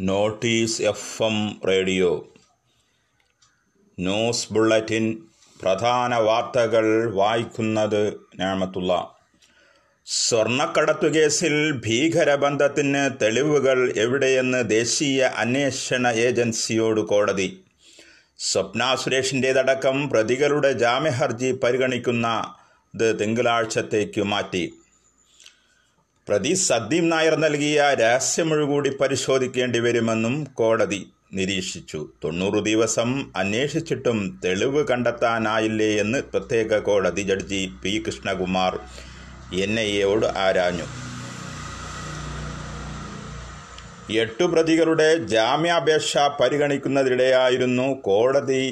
Notice F M radio. News bulletin പ്രധാന വാർത്തകൾ വായിക്കുന്നത് ഞാമത്തുള്ള. സ്വർണക്കടത്തു കേസിൽ ഭീകരബന്ധത്തിന് തെളിവുകൾ എവിടെയെന്ന് ദേശീയ അന്വേഷണ ഏജൻസിയോട് കോടതി. സ്വപ്ന സുരേഷിന്റേതടക്കം പ്രതികളുടെ ജാമ്യഹർജി പരിഗണിക്കുന്ന ഇത് തിങ്കളാഴ്ചത്തേക്ക് മാറ്റി. പ്രതി സദ്ദീം നായർ നൽകിയ രഹസ്യമൊഴി കൂടി പരിശോധിക്കേണ്ടി വരുമെന്നും കോടതി നിരീക്ഷിച്ചു. തൊണ്ണൂറ് ദിവസം അന്വേഷിച്ചിട്ടും തെളിവ് കണ്ടെത്താനായില്ലേ എന്ന് പ്രത്യേക കോടതി ജഡ്ജി പി കൃഷ്ണകുമാർ എൻ ഐ എയോട് ആരാഞ്ഞു. എട്ടു പ്രതികളുടെ ജാമ്യാപേക്ഷ പരിഗണിക്കുന്നതിനിടെയായിരുന്നു കോടതി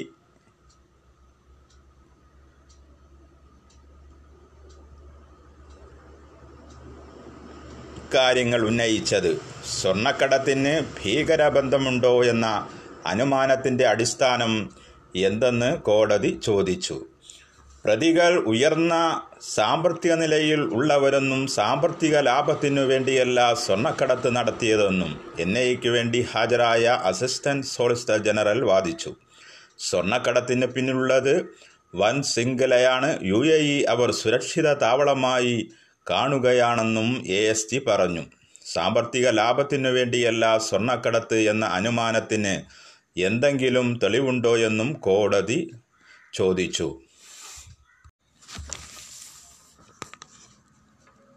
കാര്യങ്ങൾ ഉന്നയിച്ചത്. സ്വർണക്കടത്തിന് ഭീകരബന്ധമുണ്ടോ എന്ന അനുമാനത്തിന്റെ അടിസ്ഥാനം എന്തെന്ന് കോടതി ചോദിച്ചു. പ്രതികൾ ഉയർന്ന സാമ്പത്തിക നിലയിൽ ഉള്ളവരെന്നും സാമ്പത്തിക ലാഭത്തിനു വേണ്ടിയല്ല സ്വർണക്കടത്ത് നടത്തിയതെന്നും എൻ ഐക്ക് വേണ്ടി ഹാജരായ അസിസ്റ്റന്റ് സോളിസിറ്റർ ജനറൽ വാദിച്ചു. സ്വർണക്കടത്തിന് പിന്നിലുള്ളത് വൻ ശൃംഖലയാണ്. യു എ ഇ അവർ സുരക്ഷിത താവളമായി കാണുകയാണെന്നും എ എസ് ജി പറഞ്ഞു. സാമ്പത്തിക ലാഭത്തിനു വേണ്ടിയല്ല സ്വർണക്കടത്ത് എന്ന അനുമാനത്തിന് എന്തെങ്കിലും തെളിവുണ്ടോ എന്നും കോടതി ചോദിച്ചു.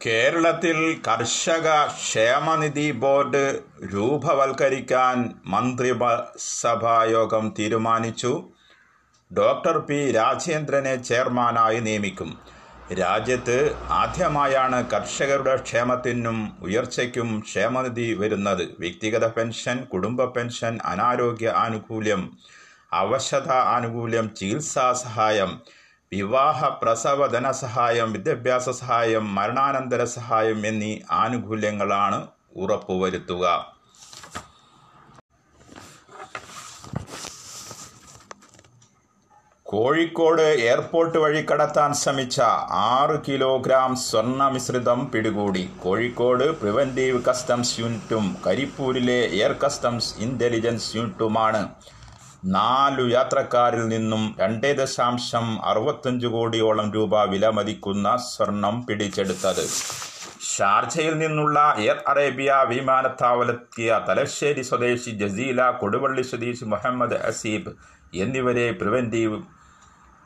കേരളത്തിൽ കർഷക ക്ഷേമനിധി ബോർഡ് രൂപവൽക്കരിക്കാൻ മന്ത്രിസഭായോഗം തീരുമാനിച്ചു. ഡോക്ടർ പി രാജേന്ദ്രനെ ചെയർമാനായി നിയമിക്കും. രാജ്യത്ത് ആദ്യമായാണ് കർഷകരുടെ ക്ഷേമത്തിനും ഉയർച്ചയ്ക്കും ക്ഷേമനിധി വരുന്നത്. വ്യക്തിഗത പെൻഷൻ കുടുംബ പെൻഷൻ അനാരോഗ്യ ആനുകൂല്യം അവശത ആനുകൂല്യം ചികിത്സാ സഹായം വിവാഹ പ്രസവ ധനസഹായം വിദ്യാഭ്യാസ സഹായം മരണാനന്തര സഹായം എന്നീ ആനുകൂല്യങ്ങളാണ് ഉറപ്പുവരുത്തുക. കോഴിക്കോട് എയർപോർട്ട് വഴി കടത്താൻ ശ്രമിച്ച ആറ് കിലോഗ്രാം സ്വർണ മിശ്രിതം പിടികൂടി. കോഴിക്കോട് പ്രിവന്റീവ് കസ്റ്റംസ് യൂണിറ്റും കരിപ്പൂരിലെ എയർ കസ്റ്റംസ് ഇന്റലിജൻസ് യൂണിറ്റുമാണ്. നാലു യാത്രക്കാരിൽ നിന്നും രണ്ടേ ദശാംശം അറുപത്തഞ്ച് കോടിയോളം രൂപ വില മതിക്കുന്ന സ്വർണം പിടിച്ചെടുത്തത്. ഷാർജയിൽ നിന്നുള്ള എയർ അറേബ്യ വിമാനത്താവളത്തിയ തലശ്ശേരി സ്വദേശി ജസീല കൊടുവള്ളി സ്വദേശി മുഹമ്മദ് അസീബ് എന്നിവരെ പ്രിവന്റീവ്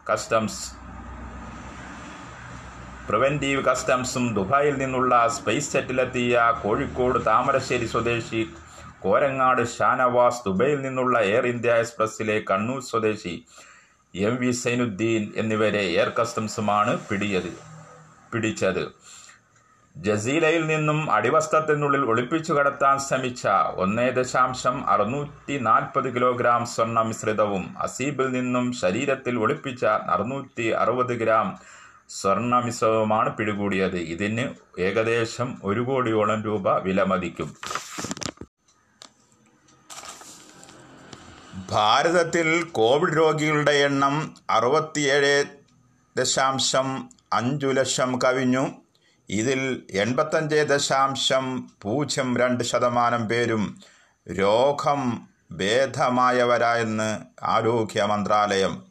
കസ്റ്റംസ്. പ്രിവന്റീവ് കസ്റ്റംസും ദുബായിൽ നിന്നുള്ള സ്പേസ് സെറ്റിലെത്തിയ കോഴിക്കോട് താമരശ്ശേരി സ്വദേശി കോരങ്ങാട് ഷാനവാസ് ദുബൈയിൽ നിന്നുള്ള എയർ ഇന്ത്യ എക്സ്പ്രസ്സിലെ കണ്ണൂർ സ്വദേശി എം വി സൈനുദ്ദീൻ എന്നിവരെ എയർ കസ്റ്റംസുമാണ് പിടിയത് പിടിച്ചത്. ജസീലയിൽ നിന്നും അടിവസ്ത്രത്തിനുള്ളിൽ ഒളിപ്പിച്ചു കടത്താൻ ശ്രമിച്ച ഒന്നേ ദശാംശം അറുന്നൂറ്റി നാൽപ്പത് കിലോഗ്രാം സ്വർണ മിശ്രിതവും അസീബിൽ നിന്നും ശരീരത്തിൽ ഒളിപ്പിച്ച അറുന്നൂറ്റി അറുപത് ഗ്രാം സ്വർണ മിശ്രിതവുമാണ് പിടികൂടിയത്. ഇതിന് ഏകദേശം ഒരു കോടിയോളം രൂപ വില മതിക്കും. ഭാരതത്തിൽ കോവിഡ് രോഗികളുടെ എണ്ണം അറുപത്തിയേഴ് ദശാംശം അഞ്ചു ലക്ഷം കവിഞ്ഞു. ഇതിൽ എൺപത്തഞ്ച് ദശാംശം പൂജ്യം രണ്ട് ശതമാനം പേരും രോഗം ഭേദമായവരായെന്ന് ആരോഗ്യ മന്ത്രാലയം.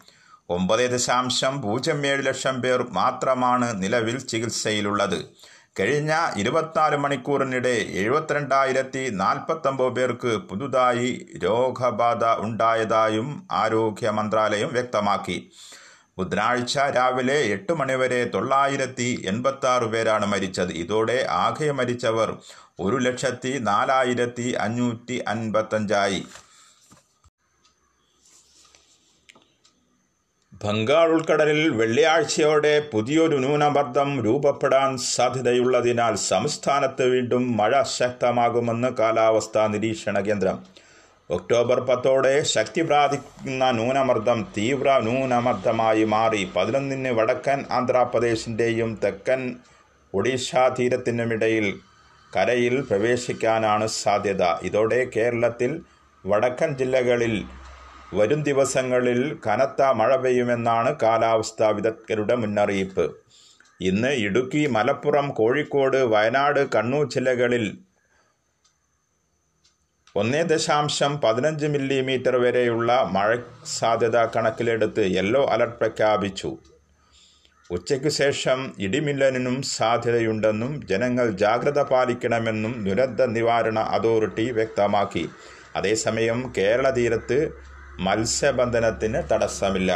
ഒമ്പത് ദശാംശം പൂജ്യം ഏഴ് ലക്ഷം പേർ മാത്രമാണ് നിലവിൽ ചികിത്സയിലുള്ളത്. കഴിഞ്ഞ ഇരുപത്തിനാല് മണിക്കൂറിനിടെ എഴുപത്തിരണ്ടായിരത്തി നാൽപ്പത്തൊമ്പത് പേർക്ക് പുതുതായി രോഗബാധ ഉണ്ടായതായും ആരോഗ്യ മന്ത്രാലയം വ്യക്തമാക്കി. ബുധനാഴ്ച രാവിലെ എട്ട് മണിവരെ തൊള്ളായിരത്തി എൺപത്തി പേരാണ് മരിച്ചത്. ഇതോടെ ആകെ മരിച്ചവർ ഒരു ലക്ഷത്തി നാലായിരത്തി അഞ്ഞൂറ്റി അൻപത്തഞ്ചായി. ബംഗാൾ ഉൾക്കടലിൽ വെള്ളിയാഴ്ചയോടെ പുതിയൊരു ന്യൂനമർദ്ദം രൂപപ്പെടാൻ സാധ്യതയുള്ളതിനാൽ സംസ്ഥാനത്ത് വീണ്ടും മഴ ശക്തമാകുമെന്ന് കാലാവസ്ഥാ നിരീക്ഷണ കേന്ദ്രം. ഒക്ടോബർ പത്തോടെ ശക്തി പ്രാപിക്കുന്ന ന്യൂനമർദ്ദം തീവ്ര ന്യൂനമർദ്ദമായി മാറി. പതിനൊന്നിന് വടക്കൻ ആന്ധ്രാപ്രദേശിന്റെയും തെക്കൻ ഒഡീഷ തീരത്തിനുമിടയിൽ കരയിൽ പ്രവേശിക്കാനാണ് സാധ്യത. ഇതോടെ കേരളത്തിൽ വടക്കൻ ജില്ലകളിൽ വരും ദിവസങ്ങളിൽ കനത്ത മഴ പെയ്യുമെന്നാണ് കാലാവസ്ഥാ വിദഗ്ധരുടെ മുന്നറിയിപ്പ്. ഇന്ന് ഇടുക്കി മലപ്പുറം കോഴിക്കോട് വയനാട് കണ്ണൂർ ജില്ലകളിൽ ഒന്നേ ദശാംശം പതിനഞ്ച് മില്ലിമീറ്റർ വരെയുള്ള മഴ സാധ്യത കണക്കിലെടുത്ത് യെല്ലോ അലർട്ട് പ്രഖ്യാപിച്ചു. ഉച്ചയ്ക്ക് ശേഷം ഇടിമിന്നലിനും സാധ്യതയുണ്ടെന്നും ജനങ്ങൾ ജാഗ്രത പാലിക്കണമെന്നും ദുരന്ത നിവാരണ അതോറിറ്റി വ്യക്തമാക്കി. അതേസമയം കേരള തീരത്ത് മത്സ്യബന്ധനത്തിന് തടസ്സമില്ല.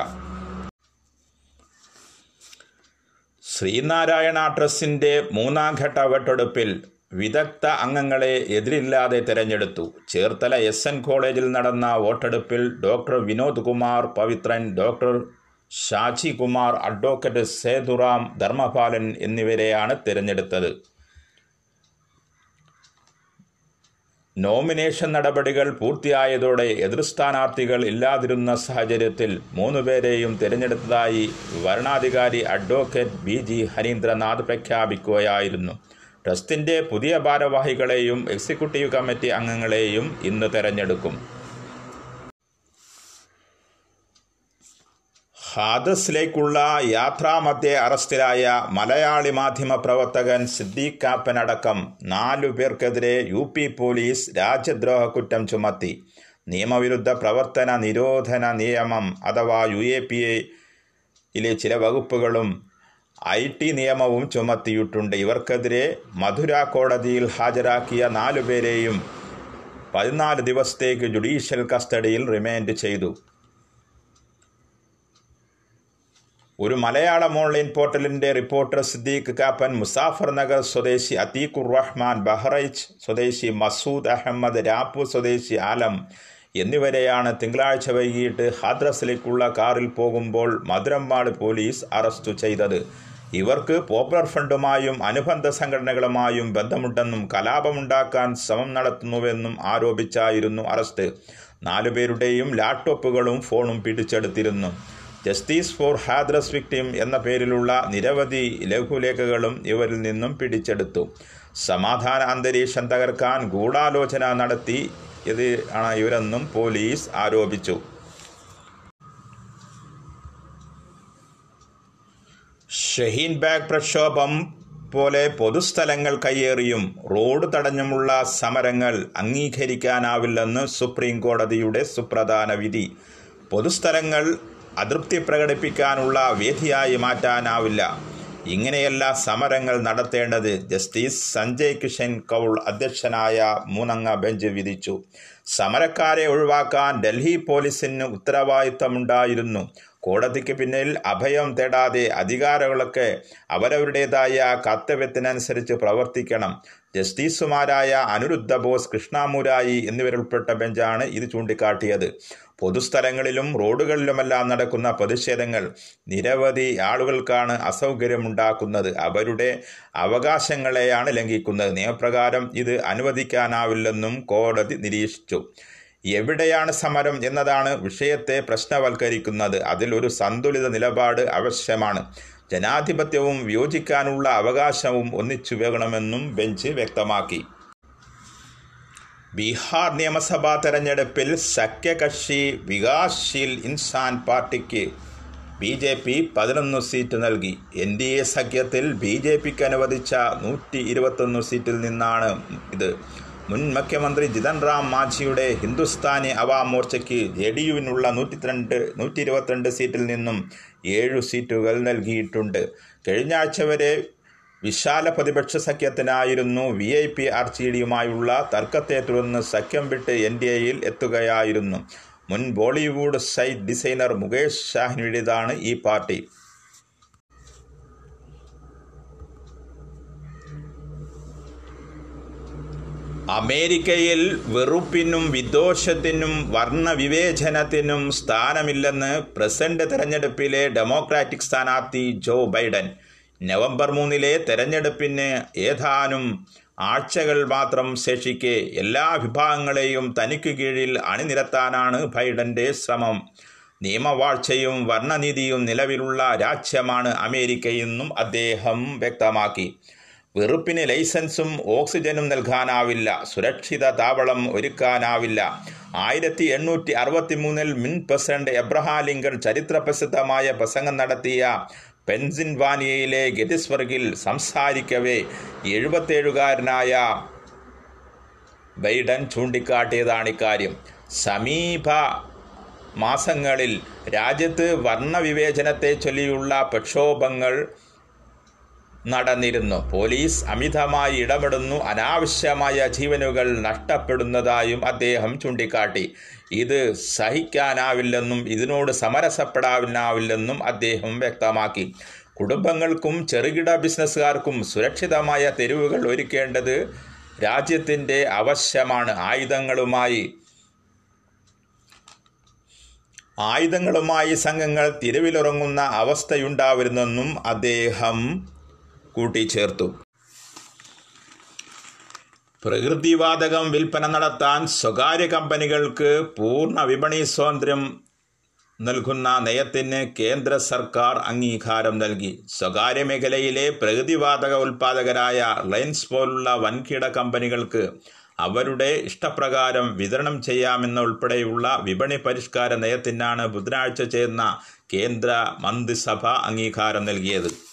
ശ്രീനാരായണ ട്രസ്റ്റിന്റെ മൂന്നാം ഘട്ട വോട്ടെടുപ്പിൽ വിദഗ്ധ അംഗങ്ങളെ എതിരില്ലാതെ തെരഞ്ഞെടുത്തു. ചേർത്തല എസ് എൻ കോളേജിൽ നടന്ന വോട്ടെടുപ്പിൽ doctor Vinod Kumar Pavithran doctor Shaji Kumar advocate Sethuram Dharmapalan എന്നിവരെയാണ് തിരഞ്ഞെടുത്തത്. നോമിനേഷൻ നടപടികൾ പൂർത്തിയായതോടെ എതിർ സ്ഥാനാർത്ഥികൾ ഇല്ലാതിരുന്ന സാഹചര്യത്തിൽ മൂന്നുപേരെയും തിരഞ്ഞെടുത്തതായി വരണാധികാരി അഡ്വക്കേറ്റ് ബി ജി ഹരീന്ദ്രനാഥ് പ്രഖ്യാപിക്കുകയായിരുന്നു. ട്രസ്റ്റിന്റെ പുതിയ ഭാരവാഹികളെയും എക്സിക്യൂട്ടീവ് കമ്മിറ്റി അംഗങ്ങളെയും ഇന്ന് തെരഞ്ഞെടുക്കും. ഹാദസിലേക്കുള്ള യാത്രാമധ്യേ അറസ്റ്റിലായ മലയാളി മാധ്യമ പ്രവർത്തകൻ സിദ്ദീഖ് കാപ്പനടക്കം നാലു പേർക്കെതിരെ യു പി പോലീസ് രാജ്യദ്രോഹ കുറ്റം ചുമത്തി. നിയമവിരുദ്ധ പ്രവർത്തന നിരോധന നിയമം അഥവാ യു എ പി എയിലെ ചില വകുപ്പുകളും ഐ ടി നിയമവും ചുമത്തിയിട്ടുണ്ട്. ഇവർക്കെതിരെ മധുര കോടതിയിൽ ഹാജരാക്കിയ നാലുപേരെയും പതിനാല് ദിവസത്തേക്ക് ജുഡീഷ്യൽ കസ്റ്റഡിയിൽ റിമാൻഡ് ചെയ്തു. ഒരു മലയാളം ഓൺലൈൻ പോർട്ടലിന്റെ റിപ്പോർട്ടർ സിദ്ദീഖ് കാപ്പൻ മുസാഫർ നഗർ സ്വദേശി അതീഖുർ റഹ്മാൻ ബഹ്റൈച്ച് സ്വദേശി മസൂദ് അഹമ്മദ് രാപ്പൂർ സ്വദേശി ആലം എന്നിവരെയാണ് തിങ്കളാഴ്ച വൈകിട്ട് ഹാദ്രസിലേക്കുള്ള കാറിൽ പോകുമ്പോൾ മധുരമ്പാട് പോലീസ് അറസ്റ്റ് ചെയ്തത്. ഇവർക്ക് പോപ്പുലർ ഫ്രണ്ടുമായും അനുബന്ധ സംഘടനകളുമായും ബന്ധമുണ്ടെന്നും കലാപമുണ്ടാക്കാൻ ശ്രമം നടത്തുന്നുവെന്നും ആരോപിച്ചായിരുന്നു അറസ്റ്റ്. നാലുപേരുടെയും ലാപ്ടോപ്പുകളും ഫോണും പിടിച്ചെടുത്തിരുന്നു. ജസ്റ്റിസ് ഫോർ ഹാദ്രസ് വിക്ടിം എന്ന പേരിലുള്ള നിരവധി ലഘുലേഖകളും ഇവരിൽ നിന്നും പിടിച്ചെടുത്തു. സമാധാന അന്തരീക്ഷം തകർക്കാൻ ഗൂഢാലോചന നടത്തി ഇത് ആണ് ഇവരെന്നും പോലീസ് ആരോപിച്ചു. ഷഹീൻ ബാഗ് പ്രക്ഷോഭം പോലെ പൊതുസ്ഥലങ്ങൾ കയ്യേറിയും. റോഡ് തടഞ്ഞുമുള്ള സമരങ്ങൾ അംഗീകരിക്കാനാവില്ലെന്ന് സുപ്രീം കോടതിയുടെ സുപ്രധാന വിധി. പൊതുസ്ഥലങ്ങൾ അതൃപ്തി പ്രകടിപ്പിക്കാനുള്ള വേദിയായി മാറ്റാനാവില്ല. ഇങ്ങനെയല്ല സമരങ്ങൾ നടത്തേണ്ടത് ജസ്റ്റിസ് സഞ്ജയ് കിഷൻ കൗൾ അധ്യക്ഷനായ മൂന്നംഗ ബെഞ്ച് വിധിച്ചു. സമരക്കാരെ ഒഴിവാക്കാൻ ഡൽഹി പോലീസിന് ഉത്തരവാദിത്തമുണ്ടായിരുന്നു. കോടതിക്ക് പിന്നിൽ അഭയം തേടാതെ അധികാരികളൊക്കെ അവരവരുടേതായ കർത്തവ്യത്തിനനുസരിച്ച് പ്രവർത്തിക്കണം. ജസ്റ്റിസുമാരായ അനിരുദ്ധ ബോസ് കൃഷ്ണമുരായി എന്നിവരുൾപ്പെട്ട ബെഞ്ചാണ് ഇത് ചൂണ്ടിക്കാട്ടിയത്. പൊതുസ്ഥലങ്ങളിലും റോഡുകളിലുമെല്ലാം നടക്കുന്ന പ്രതിഷേധങ്ങൾ നിരവധി ആളുകൾക്കാണ് അസൗകര്യമുണ്ടാക്കുന്നത്. അവരുടെ അവകാശങ്ങളെയാണ് ലംഘിക്കുന്നത്. നിയമപ്രകാരം ഇത് അനുവദിക്കാനാവില്ലെന്നും കോടതി നിരീക്ഷിച്ചു. എവിടെയാണ് സമരം എന്നതാണ് വിഷയത്തെ പ്രശ്നവൽക്കരിക്കുന്നത്. അതിൽ ഒരു സന്തുലിത നിലപാട് ആവശ്യമാണ് ജനാധിപത്യവും വിയോജിക്കാനുള്ള അവകാശവും ഒന്നിച്ചു വേണമെന്നും ബെഞ്ച് വ്യക്തമാക്കി. ബീഹാർ നിയമസഭാ തെരഞ്ഞെടുപ്പിൽ സഖ്യകക്ഷി വികാസ്ശീൽ ഇൻസാൻ പാർട്ടിക്ക് ബി ജെ പി പതിനൊന്ന് സീറ്റ് നൽകി. എൻ ഡി എ സഖ്യത്തിൽ ബി ജെ പിക്ക് അനുവദിച്ച നൂറ്റി ഇരുപത്തൊന്ന് സീറ്റിൽ നിന്നാണ് ഇത്. മുൻ മുഖ്യമന്ത്രി ജിതൻ റാം മാഝിയുടെ ഹിന്ദുസ്ഥാനി അവാം മോർച്ചയ്ക്ക് ജെ ഡി യുവിനുള്ള നൂറ്റിരണ്ട് നൂറ്റി ഇരുപത്തിരണ്ട് സീറ്റിൽ നിന്നും ഏഴു സീറ്റുകൾ നൽകിയിട്ടുണ്ട്. കഴിഞ്ഞ ആഴ്ച വരെ വിശാല പ്രതിപക്ഷ സഖ്യത്തിനായിരുന്നു V I P R C ഡിയുമായുള്ള തർക്കത്തെ തുടർന്ന് സഖ്യം വിട്ട് എൻ ഡി എയിൽ എത്തുകയായിരുന്നു. മുൻ ബോളിവുഡ് സൈറ്റ് ഡിസൈനർ മുകേഷ് ഷാഹിനുടേതാണ് ഈ പാർട്ടി. അമേരിക്കയിൽ വെറുപ്പിനും വിദ്വേഷത്തിനും വർണവിവേചനത്തിനും സ്ഥാനമില്ലെന്ന് പ്രസിഡന്റ് തെരഞ്ഞെടുപ്പിലെ ഡെമോക്രാറ്റിക് സ്ഥാനാർത്ഥി ജോ ബൈഡൻ. നവംബർ മൂന്നിലെ തെരഞ്ഞെടുപ്പിന് ഏതാനും ആഴ്ചകൾ മാത്രം ശേഷിക്കെ എല്ലാ വിഭാഗങ്ങളെയും തനിക്ക് കീഴിൽ അണിനിരത്താനാണ് ബൈഡന്റെ ശ്രമം. നിയമവാഴ്ചയും വർണനീതിയും നിലവിലുള്ള രാജ്യമാണ് അമേരിക്കയെന്നും അദ്ദേഹം വ്യക്തമാക്കി. വെറുപ്പിന് ലൈസൻസും ഓക്സിജനും നൽകാനാവില്ല. സുരക്ഷിത താവളം ഒരുക്കാനാവില്ല. ആയിരത്തി എണ്ണൂറ്റി അറുപത്തി മൂന്നിൽ മിൻ പ്രസിഡന്റ് എബ്രഹാം ലിങ്കൺ ചരിത്രപ്രസിദ്ധമായ പ്രസംഗം നടത്തിയ പെൻസിൻവാനിയയിലെ ഗെറ്റിസ്ബർഗിൽ സംസാരിക്കവേ എഴുപത്തേഴുകാരനായ ബൈഡൻ ചൂണ്ടിക്കാട്ടിയതാണ് ഇക്കാര്യം സമീപ മാസങ്ങളിൽ രാജ്യത്ത് വർണവിവേചനത്തെ ചൊല്ലിയുള്ള പ്രക്ഷോഭങ്ങൾ നടന്നിരുന്നു. പോലീസ് അമിതമായി ഇടപെടുന്നു. അനാവശ്യമായ ജീവനുകൾ നഷ്ടപ്പെടുന്നതായും അദ്ദേഹം ചൂണ്ടിക്കാട്ടി. ഇത് സഹിക്കാനാവില്ലെന്നും ഇതിനോട് സമരസപ്പെടാനാവില്ലെന്നും അദ്ദേഹം വ്യക്തമാക്കി. കുടുംബങ്ങൾക്കും ചെറുകിട ബിസിനസ്സുകാർക്കും സുരക്ഷിതമായ തെരുവുകൾ ഒരുക്കേണ്ടത് രാജ്യത്തിന്റെ ആവശ്യമാണ്. ആയുധങ്ങളുമായി ആയുധങ്ങളുമായി സംഘങ്ങൾ തിരുവിലിറങ്ങുന്ന അവസ്ഥയുണ്ടാവരുതെന്നും അദ്ദേഹം കൂട്ടിച്ചേർത്തു. പ്രകൃതിവാതകം വിൽപ്പന നടത്താൻ സ്വകാര്യ കമ്പനികൾക്ക് പൂർണ വിപണി സ്വാതന്ത്ര്യം നൽകുന്ന നയത്തിന് കേന്ദ്ര സർക്കാർ അംഗീകാരം നൽകി. സ്വകാര്യ മേഖലയിലെ പ്രകൃതിവാതക ഉൽപ്പാദകരായ റിലയൻസ് പോലുള്ള വൻകിട കമ്പനികൾക്ക് അവരുടെ ഇഷ്ടപ്രകാരം വിതരണം ചെയ്യാമെന്ന ഉൾപ്പെടെയുള്ള വിപണി പരിഷ്കാര നയത്തിനാണ് ബുധനാഴ്ച ചേർന്ന കേന്ദ്ര മന്ത്രിസഭ അംഗീകാരം നൽകിയത്.